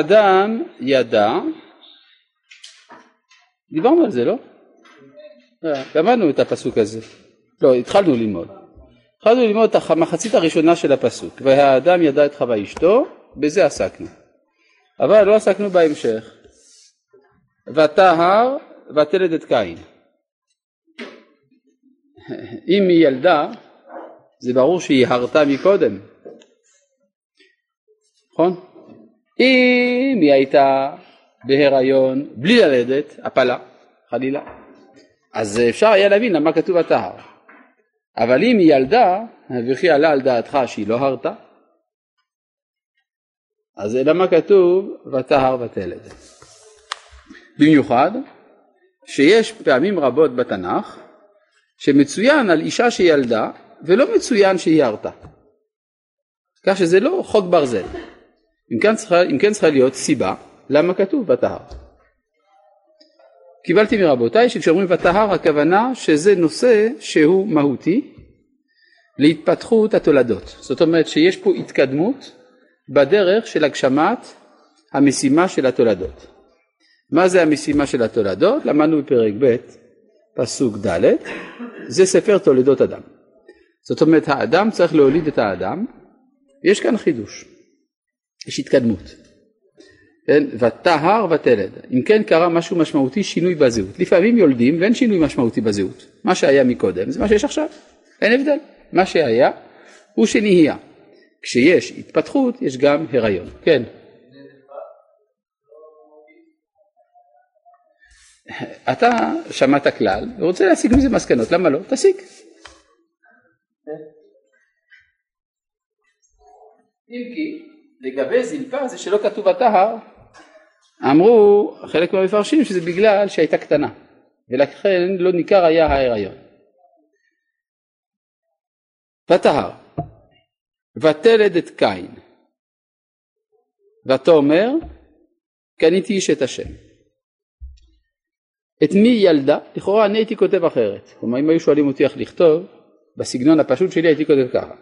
האדם ידע, דיברנו על זה לא? למדנו את הפסוק הזה, לא התחלנו ללמוד, התחלנו ללמוד את המחצית הראשונה של הפסוק, והאדם ידע את חווה אשתו, בזה עסקנו, אבל לא עסקנו בהמשך, וטהר ותלד את קין, אם היא ילדה זה ברור שהיא הרתה מקודם, נכון? אם היא הייתה בהיריון בלי ללדת, הפלה, חלילה, אז אפשר היה להבין למה כתוב הטהר. אבל אם היא ילדה, וכי עלה על דעתך שהיא לא הרתה, אז למה כתוב וטהר ותלד? במיוחד שיש פעמים רבות בתנ"ך שמצוין על אישה שילדה ולא מצוין שהיא הרתה. כך שזה לא חוק ברזל. אם כן צריכה, אם כן צריכה להיות סיבה למה כתוב וטהר. קיבלתי מרבותיי שכשאומרים וטהר הכוונה שזה נושא שהוא מהותי להתפתחות התולדות. זאת אומרת שיש פה התקדמות בדרך של הגשמת המשימה של התולדות. מה זה המשימה של התולדות? למדנו בפרק ב' פסוק ד', זה ספר תולדות אדם. זאת אומרת האדם צריך להוליד את האדם, יש כאן חידוש, יש התקדמות. כן? וטהר ותלד. אם כן קרה משהו משמעותי, שינוי בזהות. לפעמים יולדים ואין שינוי משמעותי בזהות. מה שהיה מקודם זה מה שיש עכשיו, אין הבדל. מה שהיה הוא שנהיה. כשיש התפתחות יש גם הריון. כן. אתה שמעת כלל ורוצה להסיק מזה מסקנות, למה לא? תסיק. אם כי לגבי זלפה זה שלא כתוב הטהר, אמרו חלק מהמפרשים שזה בגלל שהייתה קטנה ולכן לא ניכר היה ההיריון. וטהר ותלד את קין ותאמר קניתי איש את השם. את מי ילדה? לכאורה אני הייתי כותב אחרת. כלומר אם היו שואלים אותי איך לכתוב בסגנון הפשוט שלי הייתי כותב ככה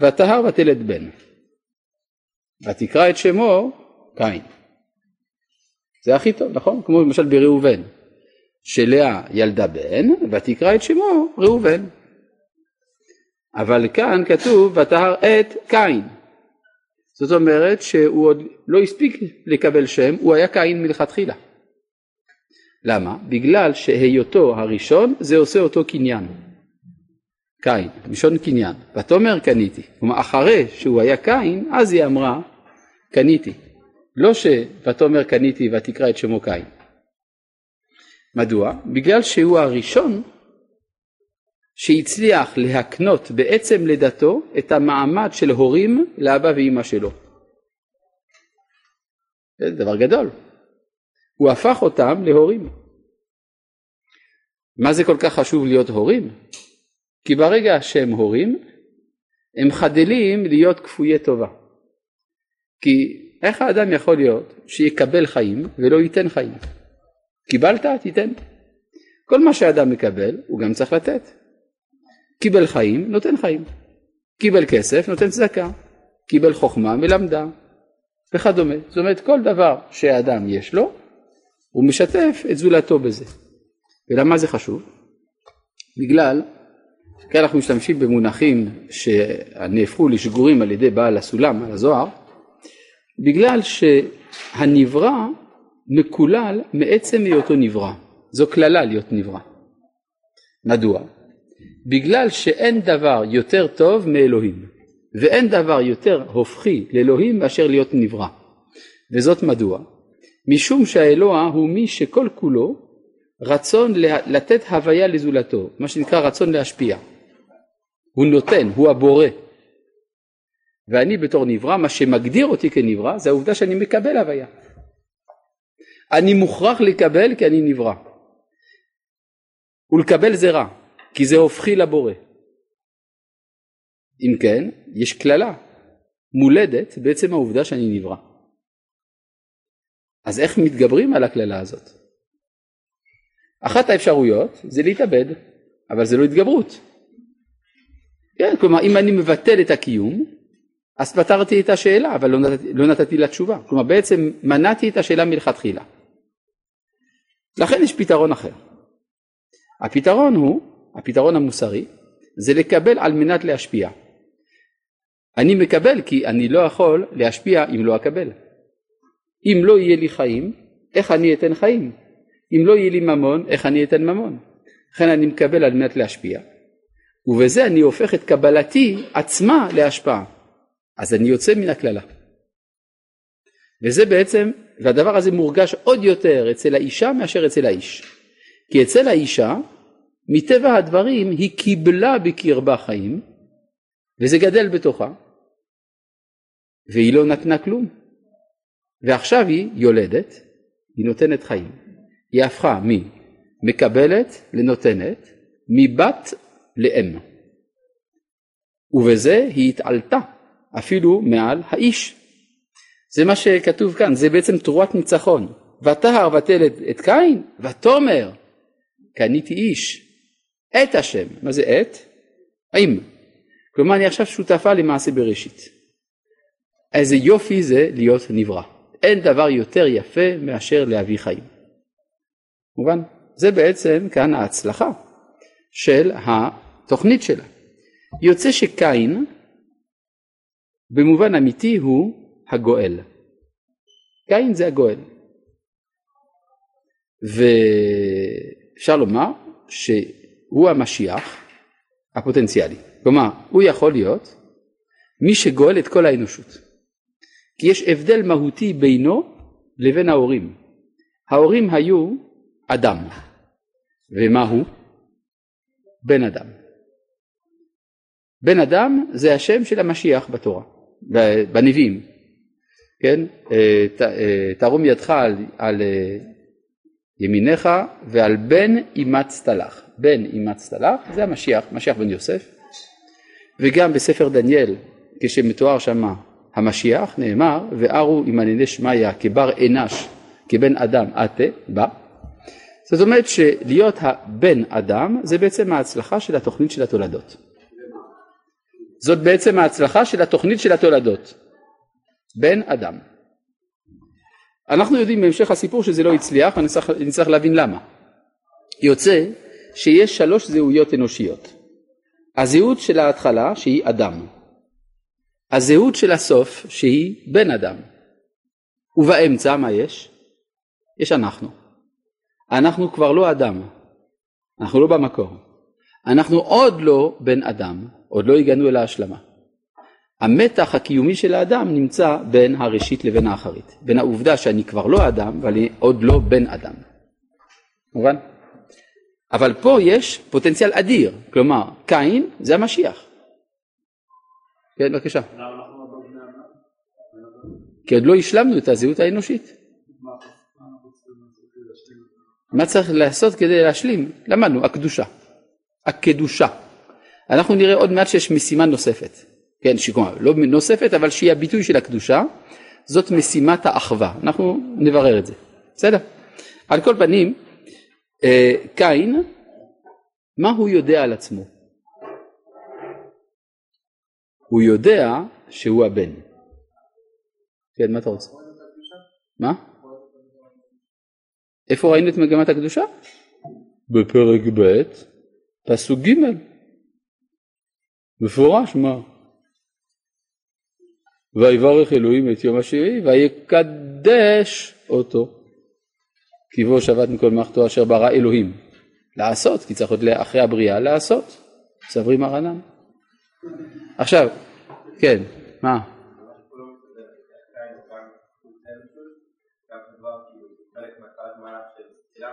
וטהר ותלד בן ותקרא את שמו קין. זה הכי טוב, נכון? כמו למשל בראובן, שלאה ילדה בן ותקרא את שמו ראובן. אבל כאן כתוב ותהר את קין. זאת אומרת שהוא עוד לא הספיק לקבל שם, הוא היה קין מלכתחילה. למה? בגלל שהיותו הראשון זה עושה אותו קניין. קין, ראשון קניין. ותאמר קניתי. כלומר אחרי שהוא היה קין, אז היא אמרה קניתי. לא ש"ותאמר קניתי ותקרא את שמו קין". מדוע? בגלל שהוא הראשון שהצליח להקנות בעצם לידתו את המעמד של הורים לאבא ואימא שלו. זה דבר גדול. הוא הפך אותם להורים. מה זה כל כך חשוב להיות הורים? כי ברגע שהם הורים, הם חדלים להיות כפויי טובה. כי איך האדם יכול להיות שיקבל חיים ולא ייתן חיים? קיבלת, תיתן. כל מה שאדם מקבל, הוא גם צריך לתת. קיבל חיים, נותן חיים. קיבל כסף, נותן צדקה. קיבל חוכמה, מלמדה, וכדומה. זאת אומרת, כל דבר שאדם יש לו, הוא משתף את זולתו בזה. ולמה זה חשוב? בגלל, כי אנחנו משתמשים במונחים שנהפכו לשגורים על ידי בעל הסולם, על הזוהר, בגלל שהנברא מקולל מעצם היותו נברא. זו קללה להיות נברא. מדוע? בגלל שאין דבר יותר טוב מאלוהים, ואין דבר יותר הופכי לאלוהים מאשר להיות נברא. וזאת מדוע? משום שהאלוה הוא מי שכל כולו רצון לתת הוויה לזולתו, מה שנקרא רצון להשפיע. הוא נותן, הוא הבורא. ואני בתור נברא, מה שמגדיר אותי כנברא זה העובדה שאני מקבל הוויה. אני מוכרח לקבל כי אני נברא. ולקבל זה רע, כי זה הופכי לבורא. אם כן, יש קללה מולדת בעצם העובדה שאני נברא. אז איך מתגברים על הקללה הזאת? אחת האפשרויות זה להתאבד, אבל זה לא התגברות. כן, כלומר אם אני מבטל את הקיום, אז פתרתי את השאלה, אבל לא נתתי, לא נתתי לה תשובה. כלומר, בעצם מנעתי את השאלה מלכתחילה. לכן יש פתרון אחר. הפתרון הוא, הפתרון המוסרי, זה לקבל על מנת להשפיע. אני מקבל כי אני לא יכול להשפיע אם לא אקבל. אם לא יהיה לי חיים, איך אני אתן חיים? אם לא יהיה לי ממון, איך אני אתן ממון? לכן אני מקבל על מנת להשפיע. ובזה אני הופך את קבלתי עצמה להשפעה. אז אני יוצא מן הקללה. וזה בעצם, והדבר הזה מורגש עוד יותר אצל האישה מאשר אצל האיש. כי אצל האישה, מטבע הדברים היא קיבלה בקרבה חיים, וזה גדל בתוכה, והיא לא נתנה כלום. ועכשיו היא יולדת, היא נותנת חיים. היא הפכה ממקבלת לנותנת, מבת לאם. ובזה היא התעלתה אפילו מעל האיש. זה מה שכתוב כאן, זה בעצם תרועת ניצחון. ותהר ותלד את קין, ותאמר קניתי איש, את השם. מה זה את? האם. כלומר אני עכשיו שותפה למעשה בראשית. איזה יופי זה להיות נברא. אין דבר יותר יפה מאשר להביא חיים. מובן? זה בעצם כאן ההצלחה של התוכנית שלה. יוצא שקין במובן אמיתי הוא הגואל. קין זה הגואל. ואפשר לומר שהוא המשיח הפוטנציאלי. כלומר, הוא יכול להיות מי שגואל את כל האנושות. כי יש הבדל מהותי בינו לבין ההורים. ההורים היו אדם. ומה הוא? בן אדם. בן אדם זה השם של המשיח בתורה, בנביאים, כן? אה, אה, תרום ידך על, על אה, ימיניך ועל בן אימצת לך. בן אימצת לך זה המשיח, משיח בן יוסף. וגם בספר דניאל כשמתואר שמה המשיח נאמר וארו עם ענני שמיא כבר אנש כבן אדם עתה בא זאת אומרת שלהיות הבן אדם זה בעצם ההצלחה של התוכנית של התולדות. זאת בעצם ההצלחה של התוכנית של התולדות. בן אדם. אנחנו יודעים בהמשך הסיפור שזה לא הצליח ואני צריך להבין למה. יוצא שיש שלוש זהויות אנושיות. הזהות של ההתחלה שהיא אדם. הזהות של הסוף שהיא בן אדם. ובאמצע מה יש? יש אנחנו. אנחנו כבר לא אדם, אנחנו לא במקור. אנחנו עוד לא בן אדם, עוד לא הגענו אל ההשלמה. המתח הקיומי של האדם נמצא בין הראשית לבין האחרית, בין העובדה שאני כבר לא אדם ואני עוד לא בן אדם. מובן? אבל פה יש פוטנציאל אדיר, כלומר קין זה המשיח. כן בבקשה. כי עוד לא השלמנו את הזהות האנושית. מה צריך לעשות כדי להשלים? למדנו, הקדושה. הקדושה. אנחנו נראה עוד מעט שיש משימה נוספת. כן, שכלומר, לא נוספת, אבל שהיא הביטוי של הקדושה, זאת משימת האחווה. אנחנו נברר את זה. בסדר? על כל פנים, אה, קין, מה הוא יודע על עצמו? הוא יודע שהוא הבן. כן, מה אתה רוצה? מה? איפה ראינו את מגמת הקדושה? בפרק ב', פסוק ג', מפורש מה? ויברך אלוהים את יום השביעי ויקדש אותו כי בו שבת מכל מלאכתו אשר ברא אלוהים לעשות כי צריך עוד אחרי הבריאה לעשות סברי מרנן עכשיו כן מה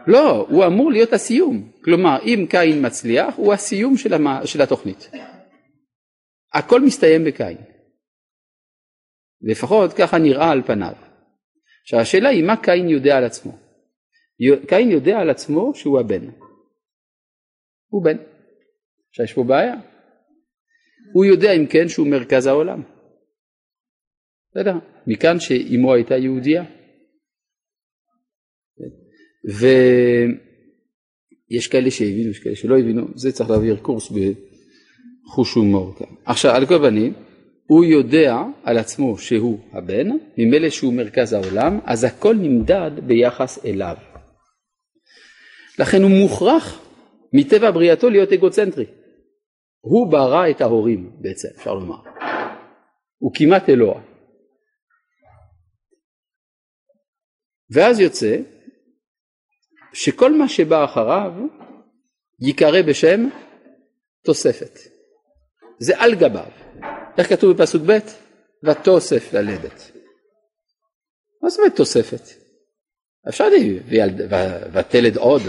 לא, הוא אמור להיות הסיום. כלומר, אם קין מצליח, הוא הסיום. של התוכנית. הכל מסתיים בקין. לפחות ככה נראה על פניו. עכשיו השאלה היא מה קין יודע על עצמו. קין יודע על עצמו שהוא הבן. הוא בן. עכשיו יש פה בעיה. הוא יודע אם כן שהוא מרכז העולם. בסדר? מכאן שאימו הייתה יהודייה. ויש כאלה שהבינו, יש כאלה שלא הבינו, זה צריך להעביר קורס בחוש הומור. עכשיו, על כל פנים, הוא יודע על עצמו שהוא הבן, ממילא שהוא מרכז העולם, אז הכל נמדד ביחס אליו. לכן הוא מוכרח מטבע בריאתו להיות אגוצנטרי. הוא ברא את ההורים בעצם, אפשר לומר. הוא כמעט אלוה. ואז יוצא שכל מה שבא אחריו ייקרא בשם תוספת. זה על גביו. איך כתוב בפסוק ב'? ותוסף ללדת. מה זאת אומרת תוספת? אפשר להגיד ותלד עוד.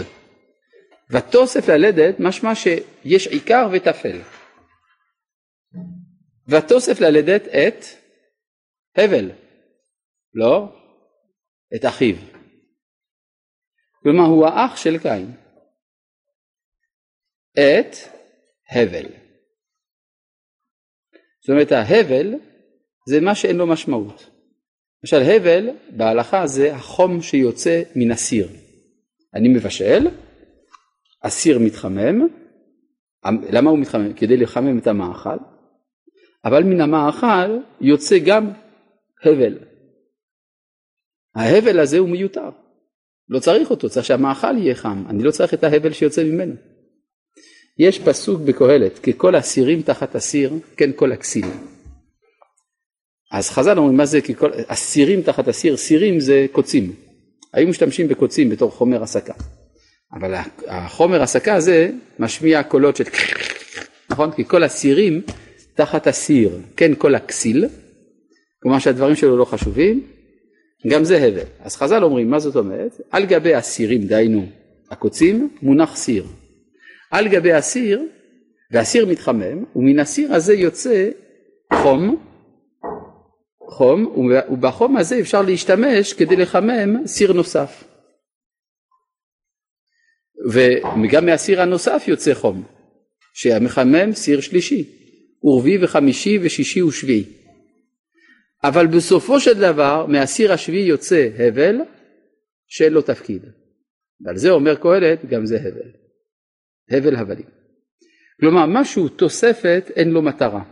ותוסף ללדת משמע שיש עיקר וטפל. ותוסף ללדת את הבל, לא? את אחיו. כלומר הוא האח של קין. את הבל. זאת אומרת ההבל זה מה שאין לו משמעות. למשל הבל בהלכה זה החום שיוצא מן הסיר. אני מבשל, הסיר מתחמם, למה הוא מתחמם? כדי לחמם את המאכל, אבל מן המאכל יוצא גם הבל. ההבל הזה הוא מיותר, לא צריך אותו, צריך שהמאכל יהיה חם, אני לא צריך את ההבל שיוצא ממנו. יש פסוק בקהלת, ככל הסירים תחת הסיר, כן כל הכסיל. אז חז"ל אומרים מה זה ככל, הסירים תחת הסיר, סירים זה קוצים. היו משתמשים בקוצים בתור חומר הסקה. אבל החומר הסקה הזה משמיע קולות של נכון? כי כל הסירים תחת הסיר, כן כל הכסיל, כלומר שהדברים שלו לא חשובים, גם זה הבל. אז חז"ל אומרים, מה זאת אומרת? על גבי הסירים, דהיינו הקוצים, מונח סיר. על גבי הסיר, והסיר מתחמם, ומן הסיר הזה יוצא חום, חום, ובחום הזה אפשר להשתמש כדי לחמם סיר נוסף. וגם מהסיר הנוסף יוצא חום, שהמחמם סיר שלישי, ורביעי וחמישי ושישי ושביעי. אבל בסופו של דבר מהסיר השביעי יוצא הבל שאין לו תפקיד. ועל זה אומר קהלת גם זה הבל. הבל הבלים. כלומר משהו תוספת אין לו מטרה.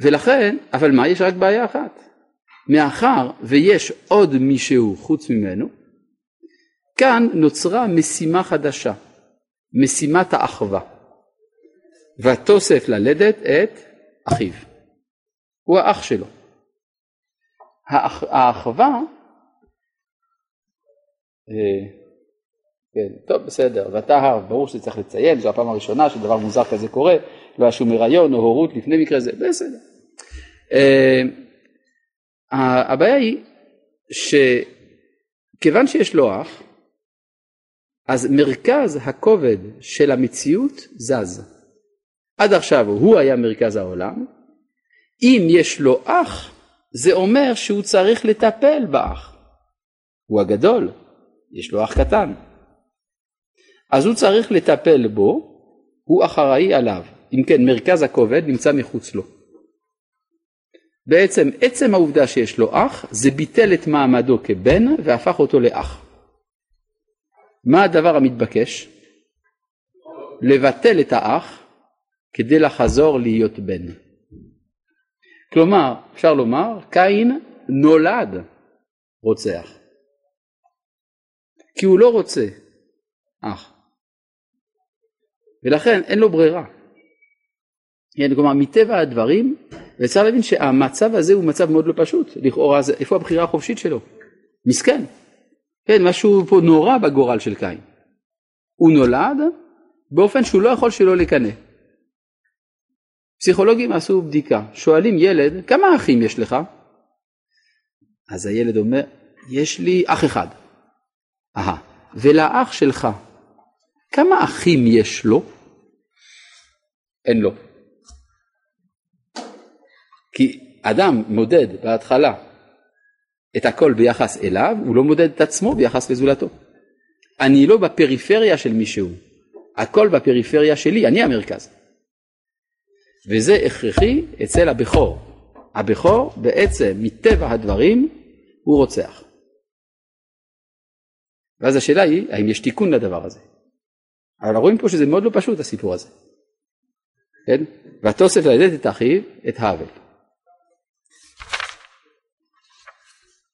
ולכן, אבל מה יש רק בעיה אחת. מאחר ויש עוד מישהו חוץ ממנו, כאן נוצרה משימה חדשה, משימת האחווה. ותוסף ללדת את אחיו. הוא האח שלו. האח, האחווה, אה, כן, טוב בסדר, וטהר, ברור שצריך לציין, זו הפעם הראשונה שדבר מוזר כזה קורה, לא היה שום הריון או הורות לפני מקרה זה, בסדר. אה, הבעיה היא שכיוון שיש לו אח, אז מרכז הכובד של המציאות זז. עד עכשיו הוא היה מרכז העולם, אם יש לו אח, זה אומר שהוא צריך לטפל באח. הוא הגדול, יש לו אח קטן. אז הוא צריך לטפל בו, הוא אחראי עליו. אם כן, מרכז הכובד נמצא מחוץ לו. בעצם עצם העובדה שיש לו אח, זה ביטל את מעמדו כבן והפך אותו לאח. מה הדבר המתבקש? לבטל את האח כדי לחזור להיות בן. כלומר, אפשר לומר, קין נולד רוצח. כי הוא לא רוצה אח. ולכן אין לו ברירה. כן, כלומר, מטבע הדברים, וצריך להבין שהמצב הזה הוא מצב מאוד לא פשוט. לכאורה, איפה הבחירה החופשית שלו? מסכן. כן, משהו פה נורא בגורל של קין. הוא נולד באופן שהוא לא יכול שלא לקנא. פסיכולוגים עשו בדיקה, שואלים ילד, כמה אחים יש לך? אז הילד אומר, יש לי אח אחד. אהה, ולאח שלך, כמה אחים יש לו? אין לו. כי אדם מודד בהתחלה את הכל ביחס אליו, הוא לא מודד את עצמו ביחס לזולתו. אני לא בפריפריה של מישהו, הכל בפריפריה שלי, אני המרכז. וזה הכרחי אצל הבכור. הבכור בעצם מטבע הדברים הוא רוצח. ואז השאלה היא האם יש תיקון לדבר הזה. אבל רואים פה שזה מאוד לא פשוט הסיפור הזה. כן? והתוסף ללדת את אחיו, את האבל.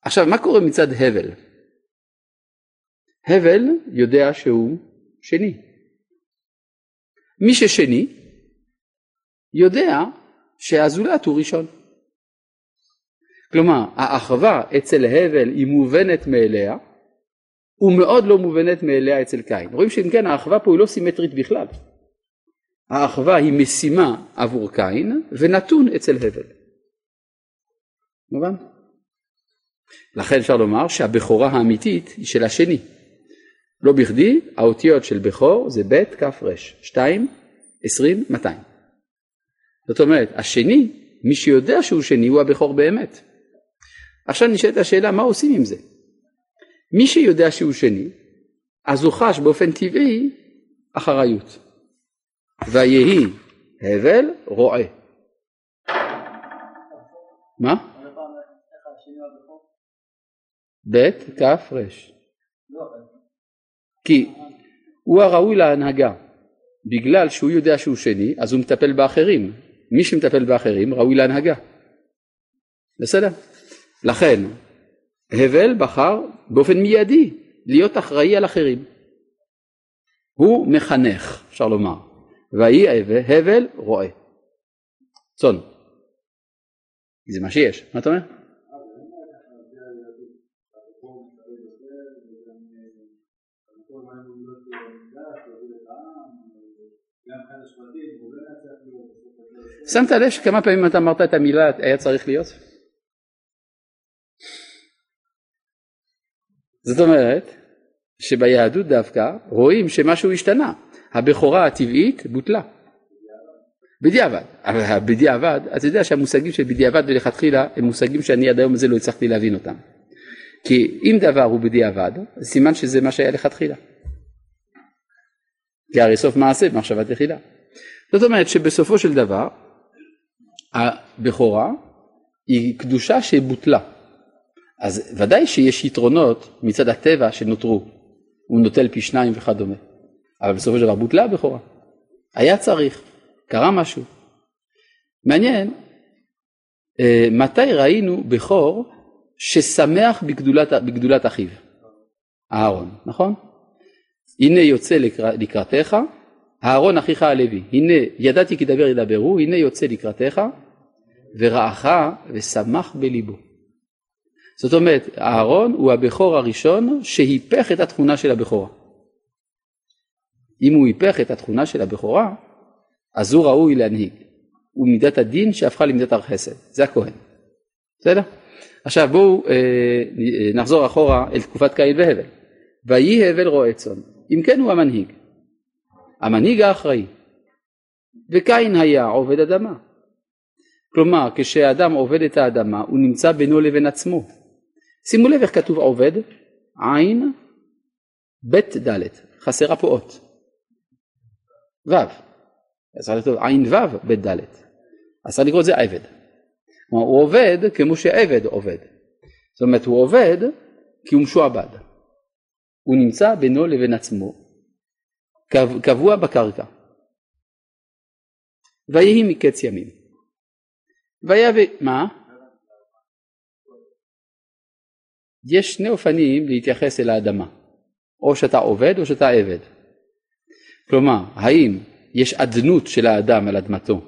עכשיו, מה קורה מצד הבל? הבל יודע שהוא שני. מי ששני יודע שהזולת הוא ראשון. כלומר, האחווה אצל הבל היא מובנת מאליה, ומאוד לא מובנת מאליה אצל קין. רואים שאם כן האחווה פה היא לא סימטרית בכלל. האחווה היא משימה עבור קין ונתון אצל הבל. מובן? לכן אפשר לומר שהבכורה האמיתית היא של השני. לא בכדי האותיות של בכור זה ב' כ' ר', 2, 20, 200. זאת אומרת, השני, מי שיודע שהוא שני הוא הבכור באמת. עכשיו נשאלת השאלה מה עושים עם זה. מי שיודע שהוא שני, אז הוא חש באופן טבעי אחריות. ויהי הבל רועה. מה? ב' כ' ר'. כי הוא הראוי להנהגה. בגלל שהוא יודע שהוא שני, אז הוא מטפל באחרים. מי שמטפל באחרים ראוי להנהגה. בסדר? לכן, הבל בחר באופן מיידי להיות אחראי על אחרים. הוא מחנך, אפשר לומר. ויהי הבל רועה. צאן. זה מה שיש. מה אתה אומר? שמת לב שכמה פעמים אתה אמרת את המילה היה צריך להיות? זאת אומרת שביהדות דווקא רואים שמשהו השתנה. הבכורה הטבעית בוטלה. בדיעבד. אבל בדיעבד, אתה יודע שהמושגים של בדיעבד ולכתחילה הם מושגים שאני עד היום הזה לא הצלחתי להבין אותם. כי אם דבר הוא בדיעבד, סימן שזה מה שהיה לכתחילה. כי הרי סוף מעשה במחשבה תחילה. זאת אומרת שבסופו של דבר הבכורה היא קדושה שבוטלה. אז ודאי שיש יתרונות מצד הטבע שנותרו, הוא נוטל פי שניים וכדומה, אבל בסופו של דבר בוטלה הבכורה. היה צריך, קרה משהו. מעניין, אה, מתי ראינו בכור ששמח בגדולת, בגדולת אחיו? אהרון, נכון? הנה יוצא לקראתך, אהרון אחיך הלוי, הנה ידעתי כי דבר ידברו, הנה יוצא לקראתך, ורעך ושמח בליבו. זאת אומרת, אהרון הוא הבכור הראשון שהיפך את התכונה של הבכורה. אם הוא היפך את התכונה של הבכורה, אז הוא ראוי להנהיג. הוא מידת הדין שהפכה למידת הר חסד, זה הכהן. בסדר? עכשיו בואו אה, נחזור אחורה אל תקופת קין והבל. ויהי הבל רועה צאן. אם כן הוא המנהיג. המנהיג האחראי. וקין היה עובד אדמה. כלומר, כשאדם עובד את האדמה, הוא נמצא בינו לבין עצמו. שימו לב איך כתוב עובד, עין, בית דלת, חסרה פה אות. ו', צריך לכתוב עין ו' בית דלת. אז צריך לקרוא את זה עבד. כלומר, הוא עובד כמו שעבד עובד. זאת אומרת, הוא עובד כי הוא משועבד. הוא נמצא בינו לבין עצמו, קבוע בקרקע. ויהי מקץ ימים. והיה ו... מה? יש שני אופנים להתייחס אל האדמה, או שאתה עובד או שאתה עבד. כלומר, האם יש אדנות של האדם על אדמתו,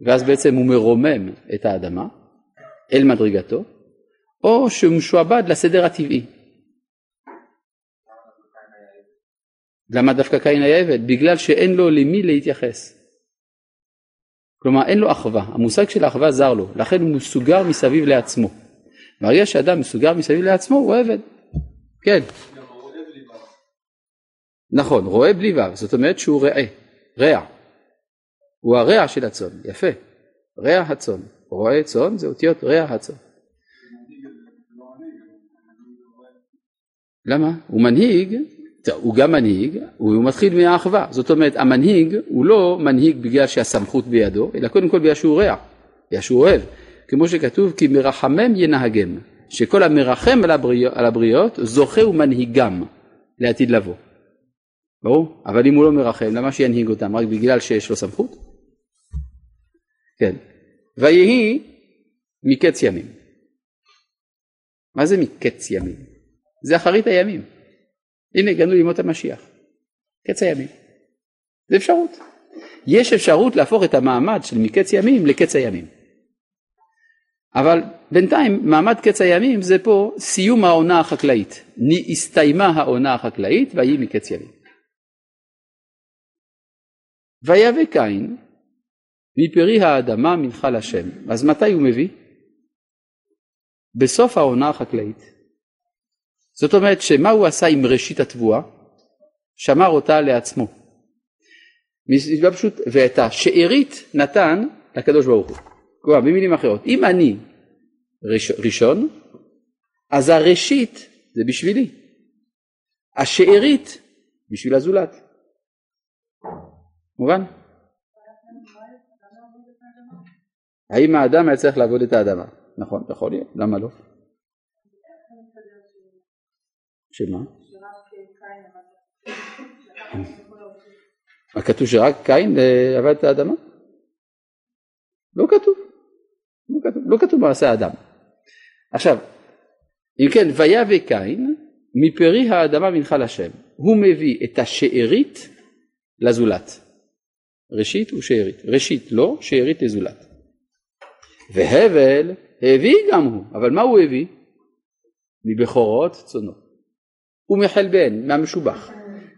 ואז בעצם הוא מרומם את האדמה אל מדרגתו, או שהוא משועבד לסדר הטבעי. למה דווקא קין היה עבד? בגלל שאין לו למי להתייחס. כלומר אין לו אחווה, המושג של האחווה זר לו, לכן הוא מסוגר מסביב לעצמו. ברגע שאדם מסוגר מסביב לעצמו הוא עבד. כן. נכון, רועה בלי ו', זאת אומרת שהוא רעה, רע. הוא הרע של הצאן, יפה. רע הצאן. רועה צאן זה אותיות רע הצאן. למה? הוא מנהיג הוא גם מנהיג, הוא מתחיל מהאחווה, זאת אומרת המנהיג הוא לא מנהיג בגלל שהסמכות בידו, אלא קודם כל בגלל שהוא רע, בגלל שהוא אוהב, כמו שכתוב כי מרחמם ינהגם, שכל המרחם על, על הבריות זוכה ומנהיגם לעתיד לבוא. ברור? אבל אם הוא לא מרחם, למה שינהיג אותם? רק בגלל שיש לו סמכות? כן. ויהי מקץ ימים. מה זה מקץ ימים? זה אחרית הימים. הנה הגענו לימות המשיח. קץ הימים. זה אפשרות. יש אפשרות להפוך את המעמד של מקץ ימים לקץ הימים. אבל בינתיים מעמד קץ הימים זה פה סיום העונה החקלאית. הסתיימה העונה החקלאית ויהי מקץ ימים. ויבא קין מפרי האדמה מנחה לשם. אז מתי הוא מביא? בסוף העונה החקלאית. זאת אומרת שמה הוא עשה עם ראשית התבואה? שמר אותה לעצמו. מסיבה פשוט, ואת השארית נתן לקדוש ברוך הוא. כלומר, במילים אחרות, אם אני ראש, ראשון, אז הראשית זה בשבילי. השארית בשביל הזולת. מובן? האם האדם היה צריך לעבוד את האדמה? נכון, יכול להיות, למה לא? שמה? מה כתוב שרק קין אה, עבד את האדמה? לא כתוב. לא כתוב, לא כתוב מעשה האדם. עכשיו, אם כן, ויבא קין מפרי האדמה מנחה לשם. הוא מביא את השארית לזולת. ראשית ושארית. ראשית לא, שארית לזולת. והבל הביא גם הוא, אבל מה הוא הביא? מבכורות צונו. ומחלבן, מהמשובח.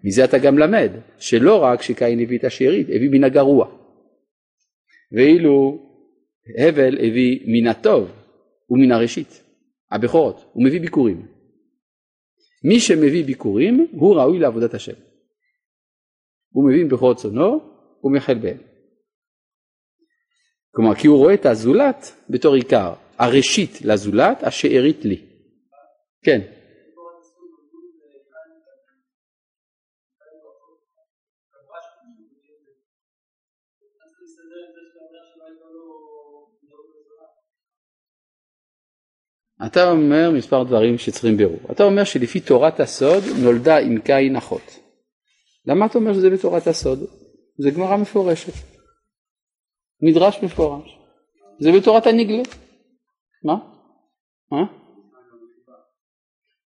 מזה אתה גם למד, שלא רק שקין הביא את השארית, הביא מן הגרוע. ואילו הבל הביא מן הטוב ומן הראשית, הבכורות, הוא מביא ביקורים. מי שמביא ביקורים הוא ראוי לעבודת השם. הוא מביא מבכורות צונו ומחלבן. כלומר, כי הוא רואה את הזולת בתור עיקר, הראשית לזולת, השארית לי. כן. אתה אומר מספר דברים שצריכים בירור. אתה אומר שלפי תורת הסוד נולדה עם קין אחות. למה אתה אומר שזה בתורת הסוד? זה גמרא מפורשת. מדרש מפורש. זה בתורת הנגלה. מה? מה?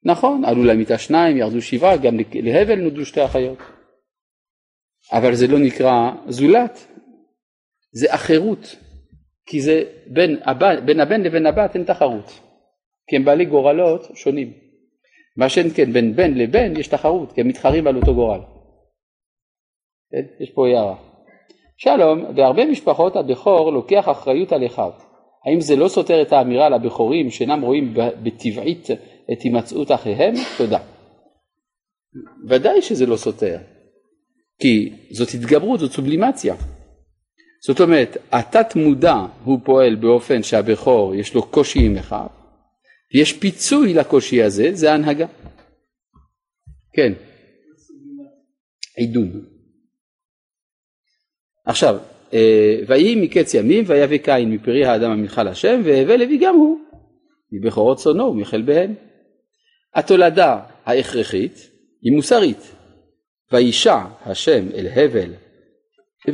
נכון, עלו איתה שניים, ירדו שבעה, גם להבל נולדו שתי אחיות. אבל זה לא נקרא זולת, זה אחרות. כי זה בין, הבן, בין הבן לבין הבת אין תחרות. כי הם בעלי גורלות שונים. מה שאין כן בין בן לבן יש תחרות, כי הם מתחרים על אותו גורל. כן? יש פה הערה. שלום, בהרבה משפחות הבכור לוקח אחריות על אחיו. האם זה לא סותר את האמירה לבכורים שאינם רואים בטבעית את הימצאות אחיהם? תודה. ודאי שזה לא סותר, כי זאת התגברות, זאת סובלימציה. זאת אומרת, התת מודע הוא פועל באופן שהבכור יש לו קושי עם אחיו, ויש פיצוי לקושי הזה, זה ההנהגה. כן. עידוד. עכשיו, אה, ויהי מקץ ימים ויבא קין מפרי האדם המנחה להשם והבל לוי גם הוא מבכורות צונו ומחלביהן. התולדה ההכרחית היא מוסרית. וישע השם אל הבל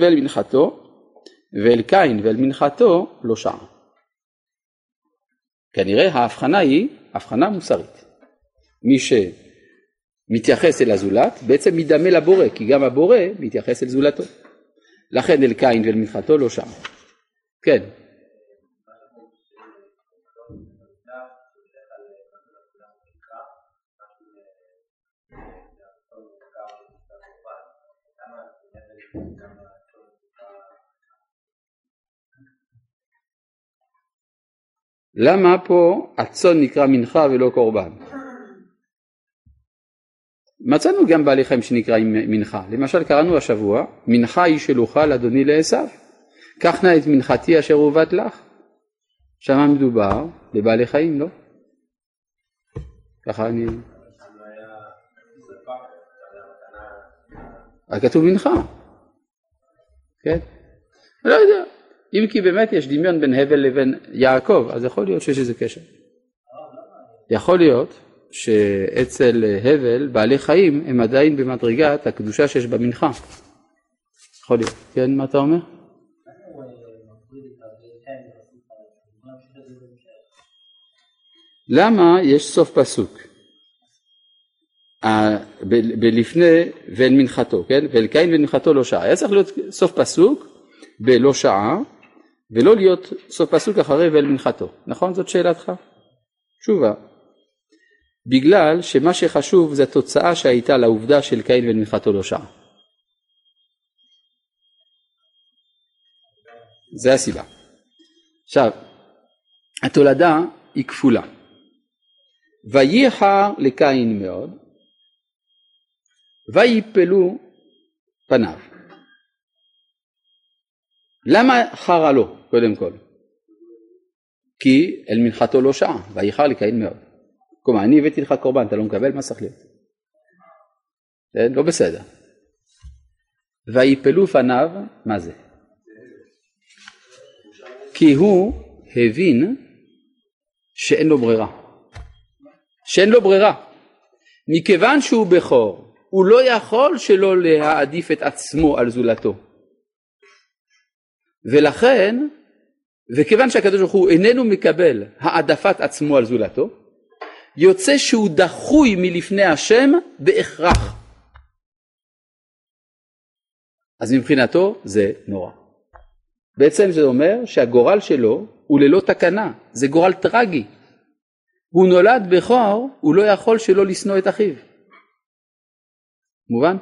ואל מנחתו ואל קין ואל מנחתו לא שע. כנראה ההבחנה היא הבחנה מוסרית. מי שמתייחס אל הזולת בעצם מדמה לבורא כי גם הבורא מתייחס אל זולתו. לכן אל קין ואל מנחתו לא שם. כן. למה פה הצאן נקרא מנחה ולא קורבן? מצאנו גם בעלי חיים שנקראים מנחה, למשל קראנו השבוע, מנחה היא שלוחה לאדוני לעשו, קח נא את מנחתי אשר הובאת לך. שם מדובר בבעלי חיים, לא? ככה אני... כתוב מנחה, כן? לא יודע, אם כי באמת יש דמיון בין הבל לבין יעקב, אז יכול להיות שיש איזה קשר. יכול להיות שאצל אה, הבל בעלי חיים הם עדיין במדרגת הקדושה שיש במנחה. יכול להיות. כן, מה אתה אומר? למה יש סוף פסוק? בלפני ואל מנחתו, כן? ואל קין ואל מנחתו לא שעה. היה צריך להיות סוף פסוק בלא שעה, ולא להיות סוף פסוק אחרי ואל מנחתו. נכון? זאת שאלתך? תשובה. בגלל שמה שחשוב זה התוצאה שהייתה לעובדה של קין ואל מנחתו לא שעה. זה הסיבה. עכשיו, התולדה היא כפולה. וייחר לקין מאוד, ויפלו פניו. למה חרה לו, קודם כל? כי אל מנחתו לא שעה, וייחר לקין מאוד. כלומר, אני הבאתי לך קורבן, אתה לא מקבל, מה צריך להיות? כן, לא בסדר. ויפלו פניו, מה זה? כי הוא הבין שאין לו ברירה. שאין לו ברירה. מכיוון שהוא בכור, הוא לא יכול שלא להעדיף את עצמו על זולתו. ולכן, וכיוון שהקדוש ברוך הוא איננו מקבל העדפת עצמו על זולתו, יוצא שהוא דחוי מלפני השם בהכרח. אז מבחינתו זה נורא. בעצם זה אומר שהגורל שלו הוא ללא תקנה, זה גורל טרגי. הוא נולד בכור, הוא לא יכול שלא לשנוא את אחיו. מובן?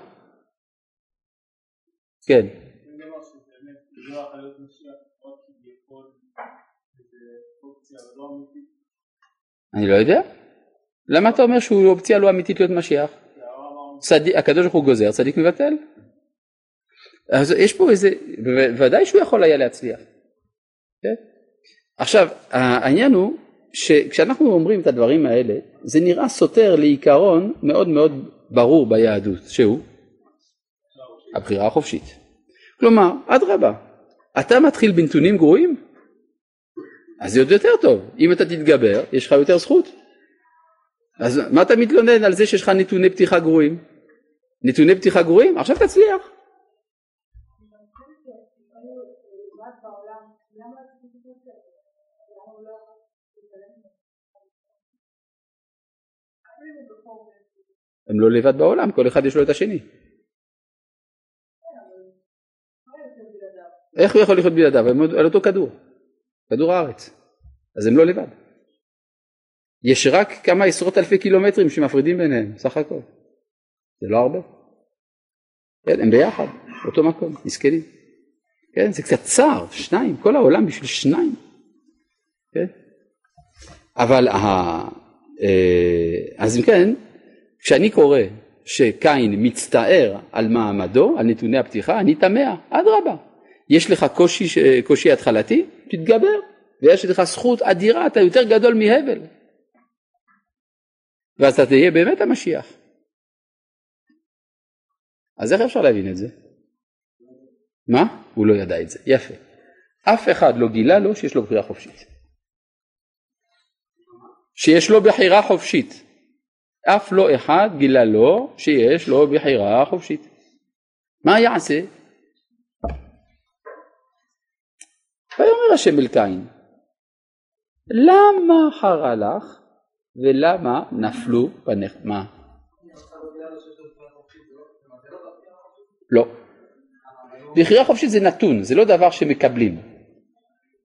כן. אני לא יודע. למה אתה אומר שהוא אופציה לא אמיתית להיות משיח? הקדוש ברוך הוא גוזר, צדיק מבטל. אז יש פה איזה, ודאי שהוא יכול היה להצליח. כן? עכשיו, העניין הוא שכשאנחנו אומרים את הדברים האלה, זה נראה סותר לעיקרון מאוד מאוד ברור ביהדות, שהוא הבחירה החופשית. כלומר, אדרבה, אתה מתחיל בנתונים גרועים? אז זה עוד יותר טוב, אם אתה תתגבר, יש לך יותר זכות. אז מה אתה מתלונן על זה שיש לך נתוני פתיחה גרועים? נתוני פתיחה גרועים? עכשיו תצליח. הם לא לבד בעולם, כל אחד יש לו את השני. איך הוא יכול לחיות בלעדיו? הם על אותו כדור, כדור הארץ. אז הם לא לבד. יש רק כמה עשרות אלפי קילומטרים שמפרידים ביניהם, סך הכל. זה לא הרבה. כן, הם ביחד, אותו מקום, מסכנים. כן, זה קצת צר, שניים, כל העולם בשביל שניים. כן? אבל, אה, אז אם כן, כשאני קורא שקין מצטער על מעמדו, על נתוני הפתיחה, אני תמה, אדרבה. יש לך קושי, קושי התחלתי, תתגבר, ויש לך זכות אדירה, אתה יותר גדול מהבל. ואז אתה תהיה באמת המשיח. אז איך אפשר להבין את זה? מה? הוא לא ידע את זה. יפה. אף אחד לא גילה לו שיש לו בחירה חופשית. שיש לו בחירה חופשית. אף לא אחד גילה לו שיש לו בחירה חופשית. מה יעשה? ויאמר השם אל קין, למה חרה לך ולמה נפלו פניך? מה? לא. בחירה חופשית זה נתון, זה לא דבר שמקבלים.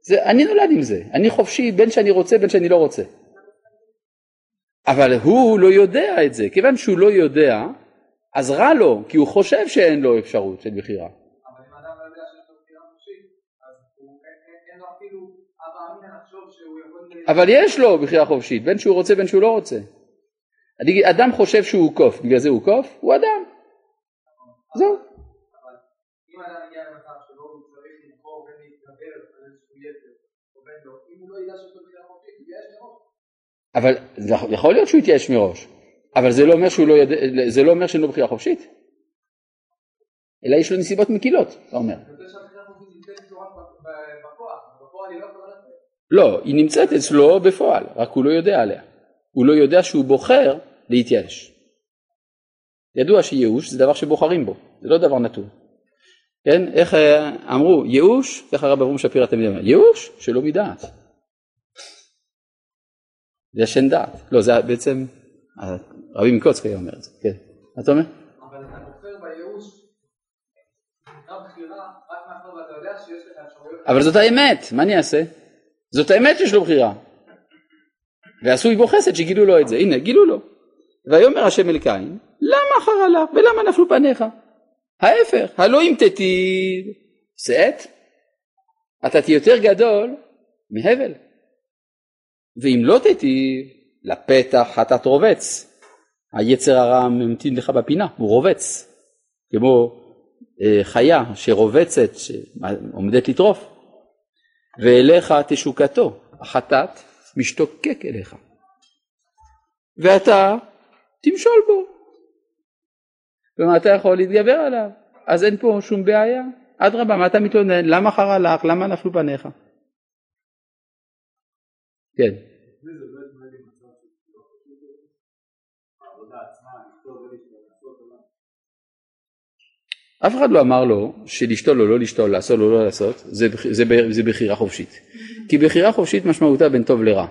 זה, אני נולד עם זה, אני חופשי בין שאני רוצה בין שאני לא רוצה. אבל הוא לא יודע את זה, כיוון שהוא לא יודע, אז רע לו, כי הוא חושב שאין לו אפשרות של בחירה. אבל יש לו בחירה חופשית, בין שהוא רוצה בין שהוא לא רוצה. אדם חושב שהוא קוף, בגלל זה הוא קוף, הוא אדם. זהו. בין לא, לא. אבל יכול להיות שהוא יתייאש מראש, אבל זה לא אומר, שהוא לא יד... זה לא אומר שאין לו בחירה חופשית, אלא יש לו נסיבות מקילות, אתה אומר. לא, היא נמצאת אצלו בפועל, רק הוא לא יודע עליה. הוא לא יודע שהוא בוחר להתייאש. ידוע שייאוש זה דבר שבוחרים בו, זה לא דבר נתון. כן, איך אה, אמרו, ייאוש, ככה הרב אברום שפירא תמיד אומר, ייאוש שלא מדעת. ישן דעת. לא, זה בעצם, רבי מקוצקי אומר את זה, כן. מה אתה אומר? אבל אתה בוחר בייאוש, בחירה, רק מאחר ואתה יודע שיש לך אפשרויות. אבל זאת האמת, מה אני אעשה? זאת האמת שיש לו בחירה. ועשוי בו חסד שגילו לו את זה, הנה גילו לו. ויאמר השם אל קין, למה חרה לך ולמה נפלו פניך? ההפך, הלא אם תטיב שאת, אתה תהיה יותר גדול מהבל. ואם לא תטיב, לפתח חטאת רובץ. היצר הרע ממתין לך בפינה, הוא רובץ. כמו אה, חיה שרובצת, שעומדת לטרוף. ואליך תשוקתו, החטאת משתוקק אליך. ואתה תמשול בו. כלומר אתה יכול להתגבר עליו, אז אין פה שום בעיה. אדרבה, מה אתה מתלונן? למה חרה לך? למה נפלו פניך? כן. אף אחד לא אמר לו שלשתול או לא לשתול, לעשות או לא לעשות, זה, זה, זה בחירה חופשית. כי בחירה חופשית משמעותה בין טוב לרע.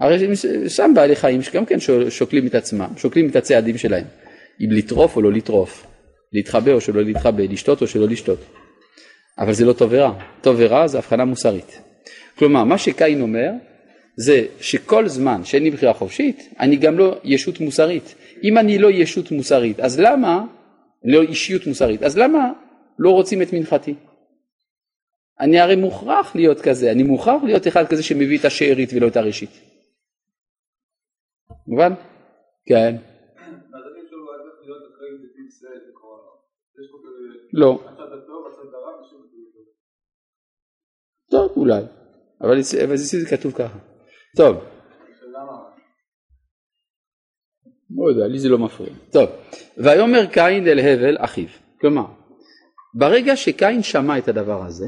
הרי שם בעלי חיים שגם כן שוקלים את עצמם, שוקלים את הצעדים שלהם, אם לטרוף או לא לטרוף, להתחבא או שלא להתחבא, לשתות או שלא לשתות. אבל זה לא טוב ורע, טוב ורע זה הבחנה מוסרית. כלומר, מה שקין אומר זה שכל זמן שאין לי בחירה חופשית, אני גם לא ישות מוסרית. אם אני לא ישות מוסרית, אז למה, לא אישיות מוסרית, אז למה לא רוצים את מנחתי? אני הרי מוכרח להיות כזה, אני מוכרח להיות אחד כזה שמביא את השארית ולא את הראשית. מובן? כן. לא. טוב, אולי. אבל אצלי זה כתוב ככה. טוב. לא יודע, לי זה לא מפריע. טוב. ויאמר קין אל הבל אחיו. כלומר, ברגע שקין שמע את הדבר הזה,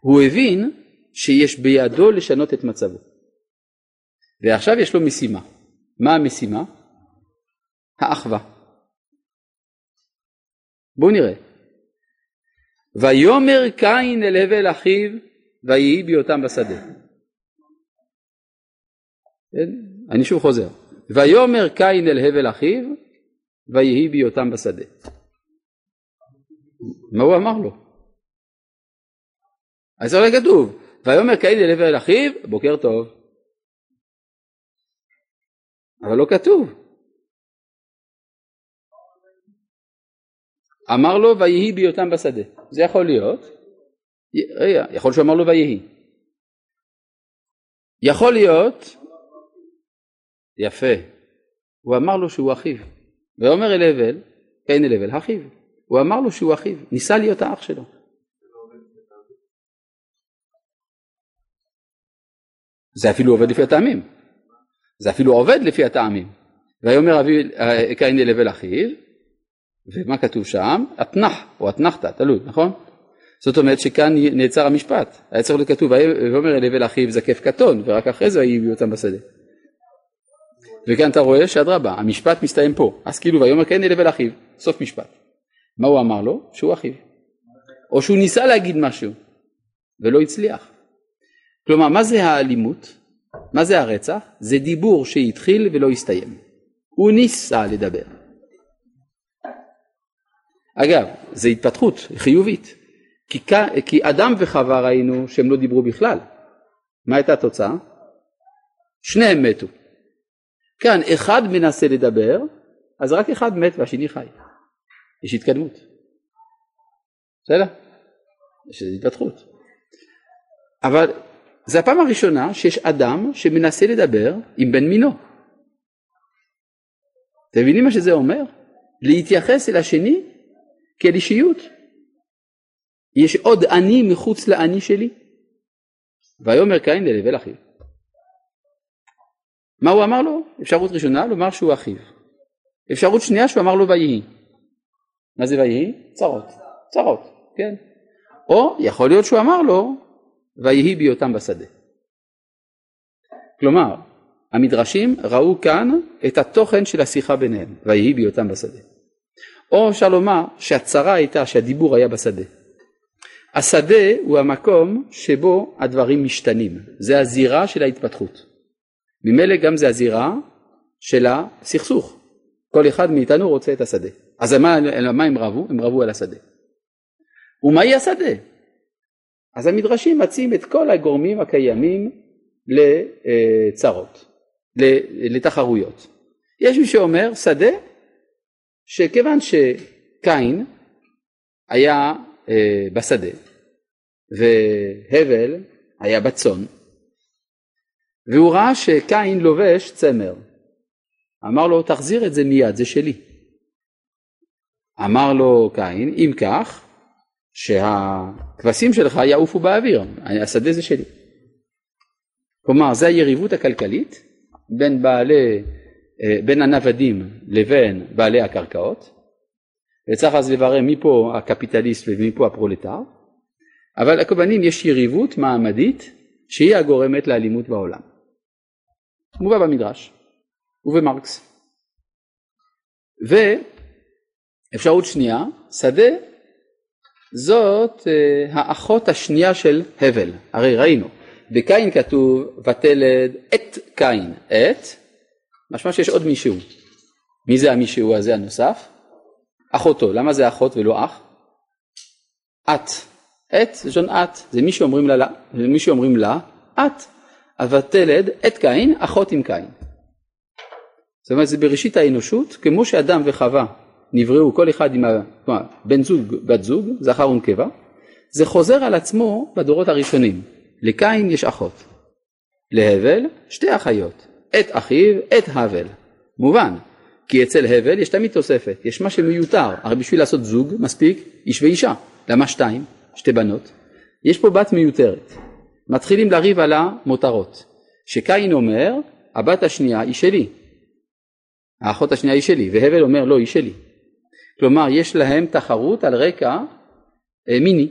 הוא הבין שיש בידו לשנות את מצבו. ועכשיו יש לו משימה. מה המשימה? האחווה. בואו נראה. ויאמר קין אל הבל אחיו ויהי בהיותם בשדה. כן? אני שוב חוזר. ויאמר קין אל הבל אחיו ויהי בהיותם בשדה. מה הוא אמר לו? אז הרי כתוב, ויאמר קין אל הבל אחיו, בוקר טוב. אבל לא כתוב. אמר לו ויהי בהיותם בשדה. זה יכול להיות, רגע, יכול אמר לו ויהי. יכול להיות, יפה, הוא אמר לו שהוא אחיו. ויאמר אל הבל, קין אל הבל, אחיו. הוא אמר לו שהוא אחיו, ניסה להיות האח שלו. זה אפילו עובד לפי הטעמים. זה אפילו עובד לפי הטעמים. ויאמר אבי קין אל הבל אחיו, ומה כתוב שם? אתנח או אתנחתא, תלוי, נכון? זאת אומרת שכאן נעצר המשפט, היה צריך להיות כתוב ויאמר אל הבל אחיו זקף קטון ורק אחרי זה הביאו אותם בשדה. וכאן אתה רואה שאדרבה, המשפט מסתיים פה, אז כאילו ויאמר כן אל הבל אחיו, סוף משפט. מה הוא אמר לו? שהוא אחיו. או שהוא ניסה להגיד משהו ולא הצליח. כלומר, מה זה האלימות? מה זה הרצח? זה דיבור שהתחיל ולא הסתיים. הוא ניסה לדבר. אגב, זו התפתחות חיובית. כי, כי אדם וחווה ראינו שהם לא דיברו בכלל. מה הייתה התוצאה? שניהם מתו. כאן אחד מנסה לדבר, אז רק אחד מת והשני חי. יש התקדמות. בסדר? יש התפתחות. אבל זה הפעם הראשונה שיש אדם שמנסה לדבר עם בן מינו. אתם מבינים מה שזה אומר? להתייחס אל השני כאל אישיות. יש עוד אני מחוץ לאני שלי. ויאמר קין ללבל אחיו. מה הוא אמר לו? אפשרות ראשונה לומר שהוא אחיו. אפשרות שנייה שהוא אמר לו ויהי. מה זה ויהי? צרות. צרות, כן. או יכול להיות שהוא אמר לו ויהי בהיותם בשדה. כלומר, המדרשים ראו כאן את התוכן של השיחה ביניהם, ויהי בהיותם בשדה. או אפשר לומר שהצרה הייתה שהדיבור היה בשדה. השדה הוא המקום שבו הדברים משתנים, זה הזירה של ההתפתחות. ממילא גם זה הזירה של הסכסוך. כל אחד מאיתנו רוצה את השדה. אז מה, מה הם רבו? הם רבו על השדה. ומהי השדה? אז המדרשים מציעים את כל הגורמים הקיימים לצרות, לתחרויות. יש מי שאומר שדה שכיוון שקין היה אה, בשדה והבל היה בצאן והוא ראה שקין לובש צמר. אמר לו תחזיר את זה מיד זה שלי. אמר לו קין אם כך שהכבשים שלך יעופו באוויר השדה זה שלי. כלומר זה היריבות הכלכלית בין בעלי אה, בין הנוודים לבין בעלי הקרקעות. וצריך אז לברר מי פה הקפיטליסט ומי פה הפרולטר. אבל הכוונים יש יריבות מעמדית שהיא הגורמת לאלימות בעולם. מובא במדרש ובמרקס. ואפשרות שנייה, שדה זאת אה, האחות השנייה של הבל. הרי ראינו, בקין כתוב ותלד את קין, את, משמע שיש עוד מישהו. מי זה המישהו הזה הנוסף? אחותו. למה זה אחות ולא אח? את. את לשון את, זה מי שאומרים לה, מי שאומרים לה את. ותלד את קין, אחות עם קין. זאת אומרת זה בראשית האנושות, כמו שאדם וחווה נבראו כל אחד עם בן זוג, בת זוג, זכר ונקבה, זה חוזר על עצמו בדורות הראשונים. לקין יש אחות, להבל שתי אחיות, את אחיו, את הבל. מובן, כי אצל הבל יש תמיד תוספת, יש מה שמיותר, הרי בשביל לעשות זוג מספיק איש ואישה, למה שתיים? שתי בנות. יש פה בת מיותרת. מתחילים לריב על המותרות. שקין אומר, הבת השנייה היא שלי, האחות השנייה היא שלי, והבל אומר לא, היא שלי. כלומר, יש להם תחרות על רקע אה, מיני.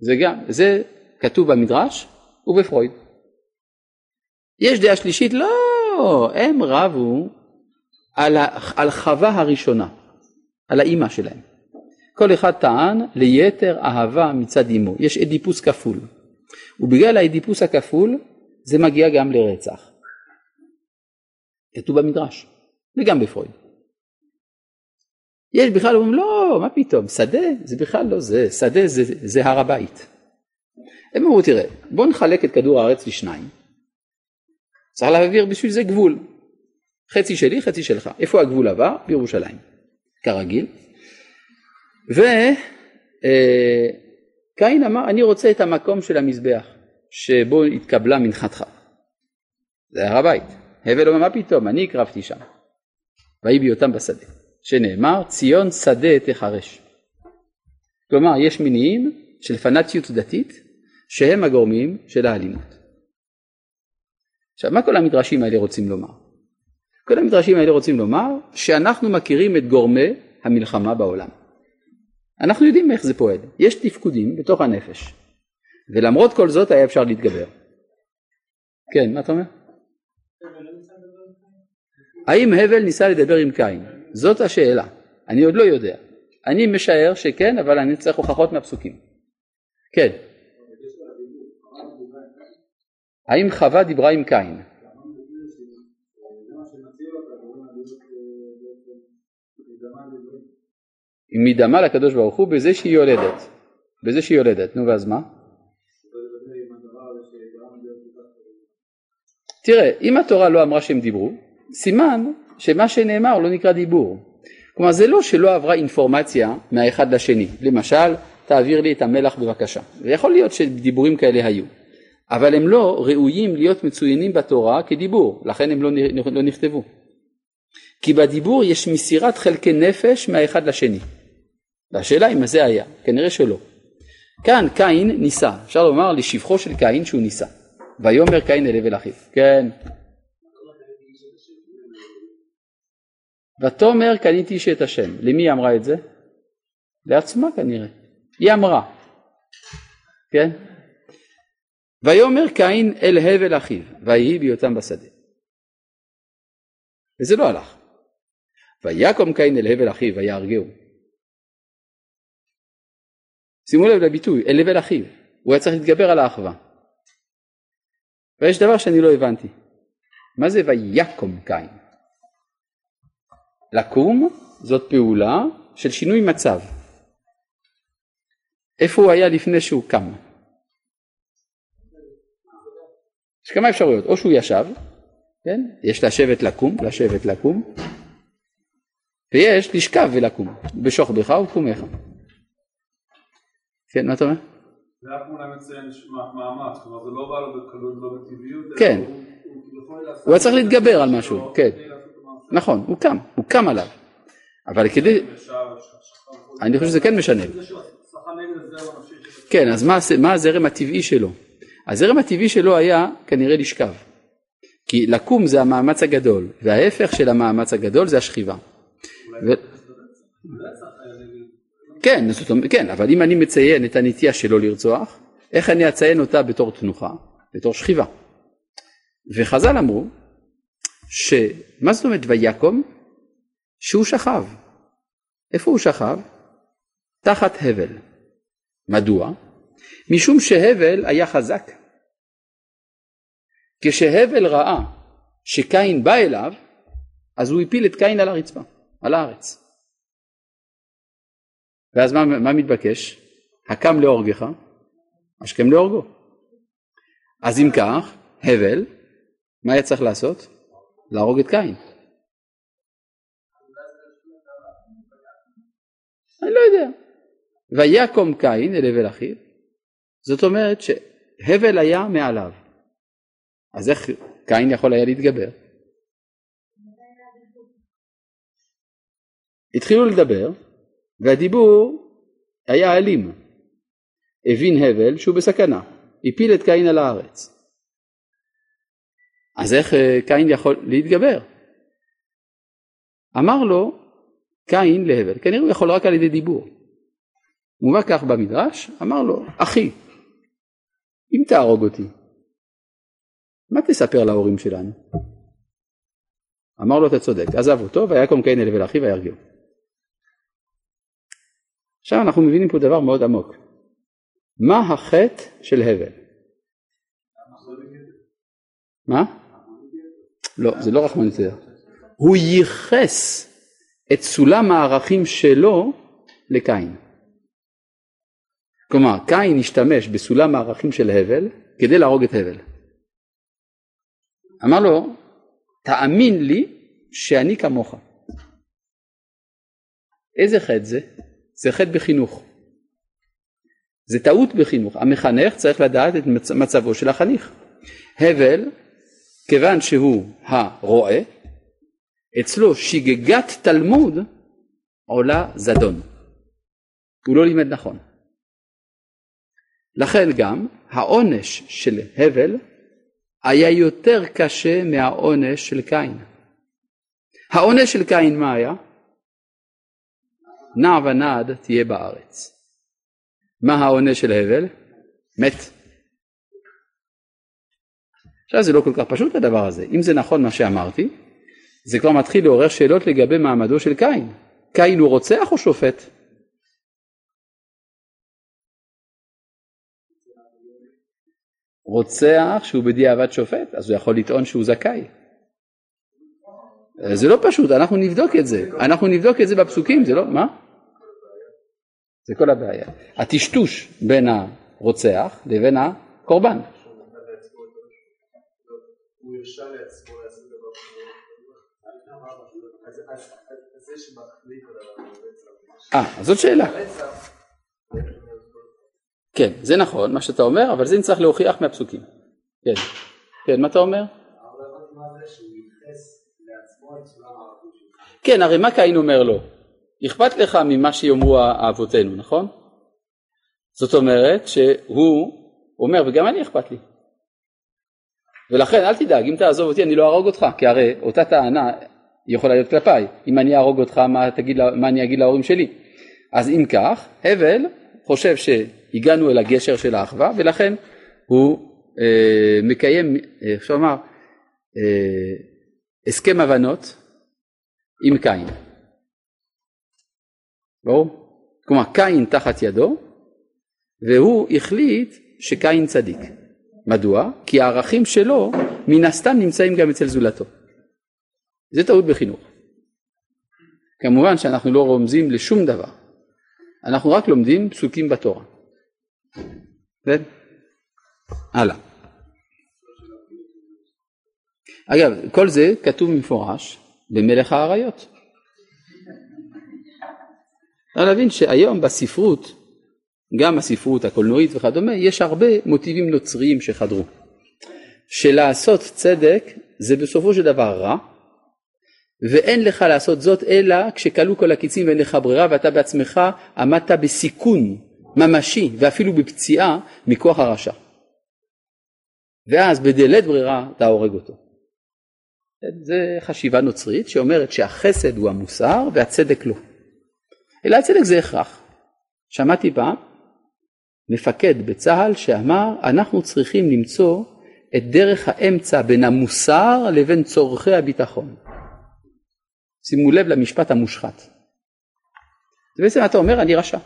זה גם, זה כתוב במדרש ובפרויד. יש דעה שלישית, לא, הם רבו על, על חווה הראשונה, על האימא שלהם. כל אחד טען ליתר אהבה מצד אמו, יש אדיפוס כפול. ובגלל האדיפוס הכפול זה מגיע גם לרצח. כתוב במדרש, וגם בפרויד. יש בכלל אומרים לא, מה פתאום, שדה זה בכלל לא זה, שדה זה, זה הר הבית. הם אמרו תראה, בוא נחלק את כדור הארץ לשניים, צריך להעביר בשביל זה גבול, חצי שלי, חצי שלך. איפה הגבול עבר? בירושלים, כרגיל. וקין אה, אמר, אני רוצה את המקום של המזבח שבו התקבלה מנחתך. זה הר הבית. הבל אומר, מה פתאום, אני הקרבתי שם. ויהי בהיותם בשדה, שנאמר, ציון שדה תחרש. כלומר, יש מניעים של פנאטיות דתית שהם הגורמים של האלימות. עכשיו, מה כל המדרשים האלה רוצים לומר? כל המדרשים האלה רוצים לומר שאנחנו מכירים את גורמי המלחמה בעולם. אנחנו יודעים איך זה פועל, יש תפקודים בתוך הנפש, ולמרות כל זאת היה אפשר להתגבר. כן, מה אתה אומר? האם הבל ניסה לדבר עם קין? זאת השאלה, אני עוד לא יודע. אני משער שכן, אבל אני צריך הוכחות מהפסוקים. כן. האם חווה דיברה עם קין? היא מדמה לקדוש ברוך הוא בזה שהיא יולדת, בזה שהיא יולדת, נו ואז מה? תראה, אם התורה לא אמרה שהם דיברו, סימן שמה שנאמר לא נקרא דיבור. כלומר זה לא שלא עברה אינפורמציה מהאחד לשני, למשל תעביר לי את המלח בבקשה, ויכול להיות שדיבורים כאלה היו, אבל הם לא ראויים להיות מצוינים בתורה כדיבור, לכן הם לא, לא נכתבו. כי בדיבור יש מסירת חלקי נפש מהאחד לשני. והשאלה אם זה היה, כנראה שלא. כאן קין ניסה, אפשר לומר לשבחו של קין שהוא ניסה. ויאמר קין אל הבל אחיו, כן. ותאמר קניתי איש את השם, למי היא אמרה את זה? לעצמה כנראה, היא אמרה, כן? ויאמר קין אל הבל אחיו, ויהי בהיותם בשדה. וזה לא הלך. ויקום קין אל הבל אחיו ויהרגהו. שימו לב לביטוי, אל הבל אחיו, הוא היה צריך להתגבר על האחווה. ויש דבר שאני לא הבנתי, מה זה ויקום קין? לקום זאת פעולה של שינוי מצב. איפה הוא היה לפני שהוא קם? יש כמה אפשרויות, או שהוא ישב, כן? יש לשבת לקום, לשבת לקום, ויש לשכב ולקום, בשוכבך ובקומך. כן, מה אתה אומר? זה רק אולי מציין מאמץ, כלומר זה לא בא לו בקלות, לא בטבעיות, כן. הוא- היה צריך להתגבר על משהו, כן. נכון, הוא קם, הוא קם עליו. אבל כדי, אני חושב שזה כן משנה. כן, אז מה, הזרם הטבעי שלו? הזרם הטבעי שלו היה כנראה לשכב. כי לקום זה המאמץ הגדול, וההפך של המאמץ הגדול זה השכיבה. ו... כן, זאת אומרת, כן, אבל אם אני מציין את הנטייה שלו לרצוח, איך אני אציין אותה בתור תנוחה? בתור שכיבה. וחז"ל אמרו, שמה זאת אומרת ויקום? שהוא שכב. איפה הוא שכב? תחת הבל. מדוע? משום שהבל היה חזק. כשהבל ראה שקין בא אליו, אז הוא הפיל את קין על הרצפה, על הארץ. ואז מה, מה מתבקש? הקם להורגך, השכם להורגו. אז אם כך, הבל, מה היה צריך לעשות? להרוג את קין. אני לא יודע. ויקום קין אל הבל אחיו, זאת אומרת שהבל היה מעליו. אז איך קין יכול היה להתגבר? התחילו לדבר, והדיבור היה אלים. הבין הבל שהוא בסכנה, הפיל את קין על הארץ. אז איך אה, קין יכול להתגבר? אמר לו קין להבל, כנראה הוא יכול רק על ידי דיבור. מובא כך במדרש, אמר לו, אחי, אם תהרוג אותי, מה תספר להורים שלנו? אמר לו, אתה צודק, עזב אותו, ויקום קין אל הבל אחיו וירגיעו. עכשיו אנחנו מבינים פה דבר מאוד עמוק. מה החטא של הבל? מה? לא, זה לא רחמנות יותר. הוא ייחס את סולם הערכים שלו לקין. כלומר, קין השתמש בסולם הערכים של הבל כדי להרוג את הבל. אמר לו, תאמין לי שאני כמוך. איזה חטא זה? זה חטא בחינוך. זה טעות בחינוך. המחנך צריך לדעת את מצ- מצבו של החניך. הבל, כיוון שהוא הרועה, אצלו שגגת תלמוד עולה זדון. הוא לא לימד נכון. לכן גם העונש של הבל היה יותר קשה מהעונש של קין. העונש של קין מה היה? נע ונד תהיה בארץ. מה העונש של הבל? מת. עכשיו זה לא כל כך פשוט הדבר הזה. אם זה נכון מה שאמרתי, זה כבר מתחיל לעורר שאלות לגבי מעמדו של קין. קין הוא רוצח או שופט? רוצח שהוא בדיעבד שופט, אז הוא יכול לטעון שהוא זכאי. זה לא פשוט, אנחנו נבדוק את זה. אנחנו נבדוק את זה בפסוקים, זה לא, מה? זה כל הבעיה. הטשטוש בין הרוצח לבין הקורבן. הוא הרשה לעצמו לעשות דבר. אה, אז זאת שאלה. כן, זה נכון מה שאתה אומר, אבל זה נצטרך להוכיח מהפסוקים. כן, כן, מה אתה אומר? כן, הרי מה קין אומר לו? אכפת לך ממה שיאמרו אבותינו, נכון? זאת אומרת שהוא אומר, וגם אני אכפת לי. ולכן אל תדאג, אם תעזוב אותי אני לא אהרוג אותך, כי הרי אותה טענה יכולה להיות כלפיי. אם אני אהרוג אותך, מה, תגיד, מה אני אגיד להורים שלי? אז אם כך, הבל חושב שהגענו אל הגשר של האחווה, ולכן הוא אה, מקיים, אה, אפשר לומר, אה, הסכם הבנות עם קין. ברור? כלומר, קין תחת ידו, והוא החליט שקין צדיק. מדוע? כי הערכים שלו מן הסתם נמצאים גם אצל זולתו. זה טעות בחינוך. כמובן שאנחנו לא רומזים לשום דבר, אנחנו רק לומדים פסוקים בתורה. כן? הלאה. אגב, כל זה כתוב מפורש במלך האריות. צריך להבין שהיום בספרות, גם הספרות הקולנועית וכדומה, יש הרבה מוטיבים נוצריים שחדרו. שלעשות צדק זה בסופו של דבר רע, ואין לך לעשות זאת אלא כשכלו כל הקיצים ואין לך ברירה ואתה בעצמך עמדת בסיכון ממשי ואפילו בפציעה מכוח הרשע. ואז בדלת ברירה אתה הורג אותו. זה חשיבה נוצרית שאומרת שהחסד הוא המוסר והצדק לא. אלא הצדק זה הכרח. שמעתי פעם מפקד בצה"ל שאמר אנחנו צריכים למצוא את דרך האמצע בין המוסר לבין צורכי הביטחון. שימו לב למשפט המושחת. זה בעצם אתה אומר אני רשע.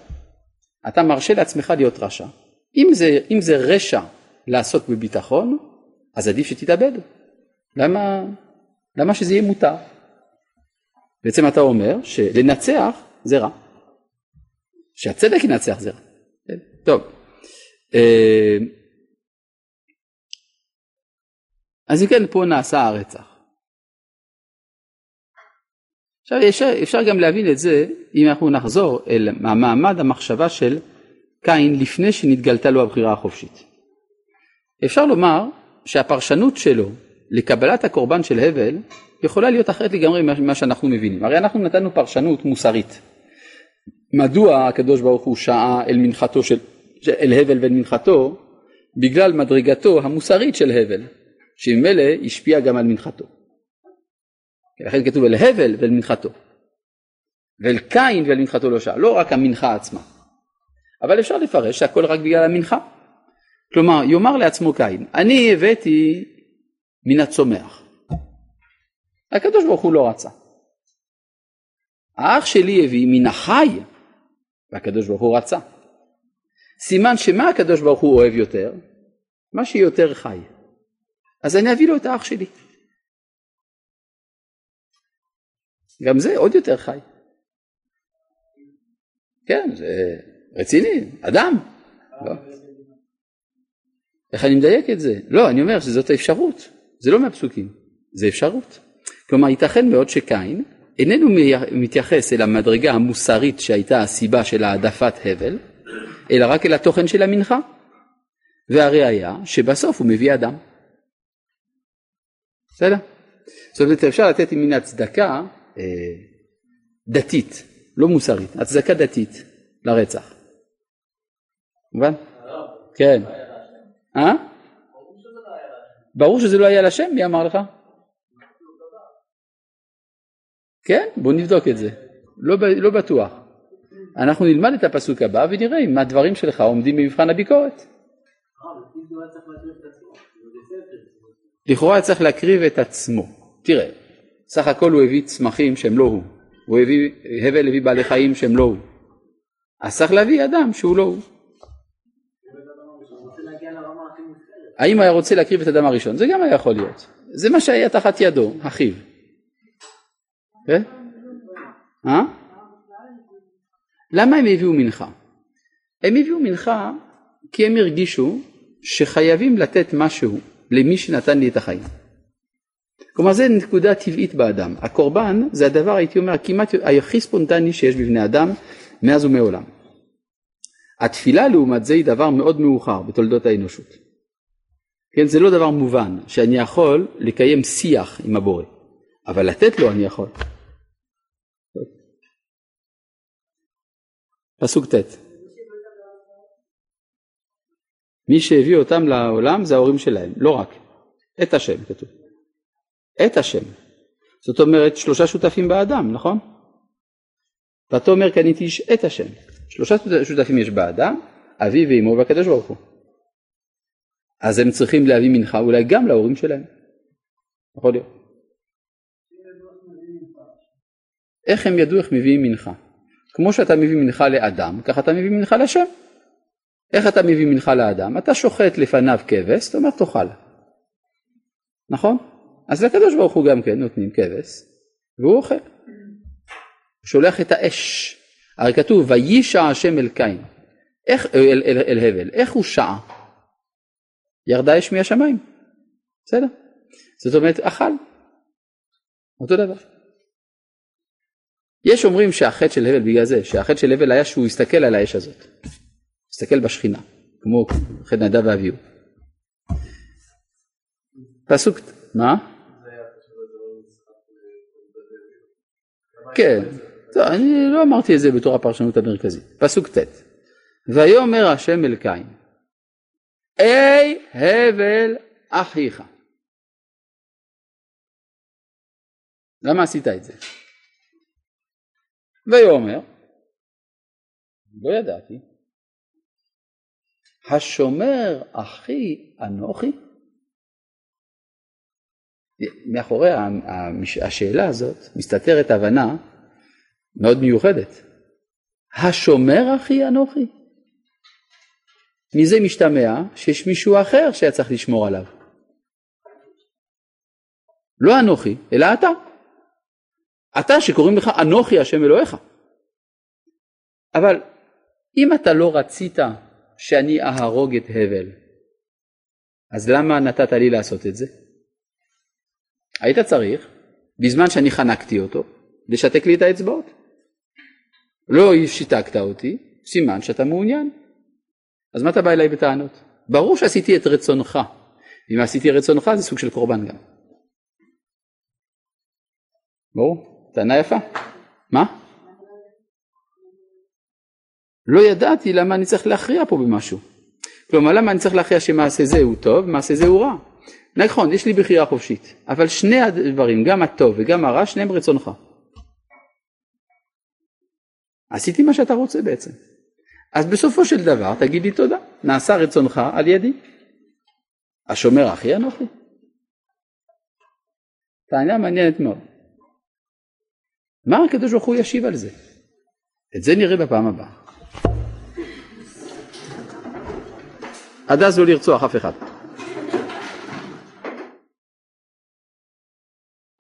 אתה מרשה לעצמך להיות רשע. אם זה, אם זה רשע לעסוק בביטחון, אז עדיף שתתאבד. למה, למה שזה יהיה מותר? בעצם אתה אומר שלנצח זה רע. שהצדק ינצח זה רע. טוב. אה, אז אם כן, פה נעשה הרצח. עכשיו אפשר, אפשר גם להבין את זה אם אנחנו נחזור אל המעמד המחשבה של קין לפני שנתגלתה לו הבחירה החופשית. אפשר לומר שהפרשנות שלו לקבלת הקורבן של הבל יכולה להיות אחרת לגמרי ממה שאנחנו מבינים. הרי אנחנו נתנו פרשנות מוסרית. מדוע הקדוש ברוך הוא שעה אל מנחתו של, אל הבל ואל מנחתו? בגלל מדרגתו המוסרית של הבל, שממילא השפיע גם על מנחתו. לכן כתוב אל הבל ואל מנחתו. ואל קין ואל מנחתו לא שעה, לא רק המנחה עצמה. אבל אפשר לפרש שהכל רק בגלל המנחה. כלומר, יאמר לעצמו קין, אני הבאתי מן הצומח. הקדוש ברוך הוא לא רצה. האח שלי הביא מן החי, והקדוש ברוך הוא רצה. סימן שמה הקדוש ברוך הוא אוהב יותר? מה שיותר חי. אז אני אביא לו את האח שלי. גם זה עוד יותר חי. כן, זה רציני, אדם. לא. איך אני מדייק את זה? לא, אני אומר שזאת האפשרות, זה לא מהפסוקים, זה אפשרות. כלומר, ייתכן מאוד שקין איננו מתייחס אל המדרגה המוסרית שהייתה הסיבה של העדפת הבל, אלא רק אל התוכן של המנחה. והראיה שבסוף הוא מביא אדם. בסדר? זאת אומרת אפשר לתת מן הצדקה אה, דתית, לא מוסרית, הצדקה דתית לרצח. מובן? כן. אה? ברור שזה לא היה לשם, מי אמר לך? כן, בוא נבדוק את זה. לא, לא בטוח. אנחנו נלמד את הפסוק הבא ונראה אם הדברים שלך עומדים במבחן הביקורת. לכאורה צריך להקריב את עצמו. תראה, סך הכל הוא הביא צמחים שהם לא הוא. הוא הביא, הבל הביא בעלי חיים שהם לא הוא. אז צריך להביא אדם שהוא לא הוא. האם היה רוצה להקריב את האדם הראשון? זה גם היה יכול להיות. זה מה שהיה תחת ידו, אחיו. כן? אה? למה הם הביאו מנחה? הם הביאו מנחה כי הם הרגישו שחייבים לתת משהו למי שנתן לי את החיים. כלומר זה נקודה טבעית באדם. הקורבן זה הדבר הייתי אומר כמעט הכי ספונטני שיש בבני אדם מאז ומעולם. התפילה לעומת זה היא דבר מאוד מאוחר בתולדות האנושות. כן, זה לא דבר מובן שאני יכול לקיים שיח עם הבורא, אבל לתת לו אני יכול. פסוק ט' מי שהביא אותם לעולם זה ההורים שלהם, לא רק, את השם כתוב. את השם. זאת אומרת שלושה שותפים באדם, נכון? ואתה אומר קניתי איש את השם. שלושה שותפים יש באדם, אבי ואמו והקדוש ברוך הוא. אז הם צריכים להביא מנחה אולי גם להורים שלהם. יכול להיות. איך הם ידעו איך מביאים מנחה? כמו שאתה מביא מנחה לאדם, ככה אתה מביא מנחה לשם. איך אתה מביא מנחה לאדם? אתה שוחט לפניו כבש, אתה אומר תאכל. נכון? אז לקדוש ברוך הוא גם כן נותנים כבש, והוא אוכל. הוא שולח את האש. הרי כתוב וישע השם אל קין, איך, אל, אל, אל הבל, איך הוא שעה? ירדה אש מהשמיים, בסדר? זאת אומרת אכל, אותו דבר. יש אומרים שהחטא של הבל בגלל זה, שהחטא של הבל היה שהוא הסתכל על האש הזאת, הסתכל בשכינה, כמו חטא נדב ואביהו. פסוק, מה? כן, טוב, אני לא אמרתי את זה בתור הפרשנות המרכזית. פסוק ט' ויאמר השם אל קין, אי הבל אחיך. למה עשית את זה? ויאמר, לא ידעתי, השומר אחי אנוכי? מאחורי השאלה הזאת מסתתרת הבנה מאוד מיוחדת. השומר אחי אנוכי? מזה משתמע שיש מישהו אחר שהיה צריך לשמור עליו. לא אנוכי, אלא אתה. אתה שקוראים לך אנוכי השם אלוהיך. אבל אם אתה לא רצית שאני אהרוג את הבל, אז למה נתת לי לעשות את זה? היית צריך, בזמן שאני חנקתי אותו, לשתק לי את האצבעות. לא שיתקת אותי, סימן שאתה מעוניין. אז מה אתה בא אליי בטענות? ברור שעשיתי את רצונך. אם עשיתי רצונך זה סוג של קורבן גם. ברור? טענה יפה. מה? לא ידעתי למה אני צריך להכריע פה במשהו. כלומר, למה אני צריך להכריע שמעשה זה הוא טוב, מעשה זה הוא רע. נכון, יש לי בחירה חופשית, אבל שני הדברים, גם הטוב וגם הרע, שניהם רצונך. עשיתי מה שאתה רוצה בעצם. אז בסופו של דבר תגיד לי תודה, נעשה רצונך על ידי. השומר אחי אנוכי. טענה מעניינת מאוד. מה הקדוש ברוך הוא ישיב על זה? את זה נראה בפעם הבאה. עד אז לא לרצוח אף אחד.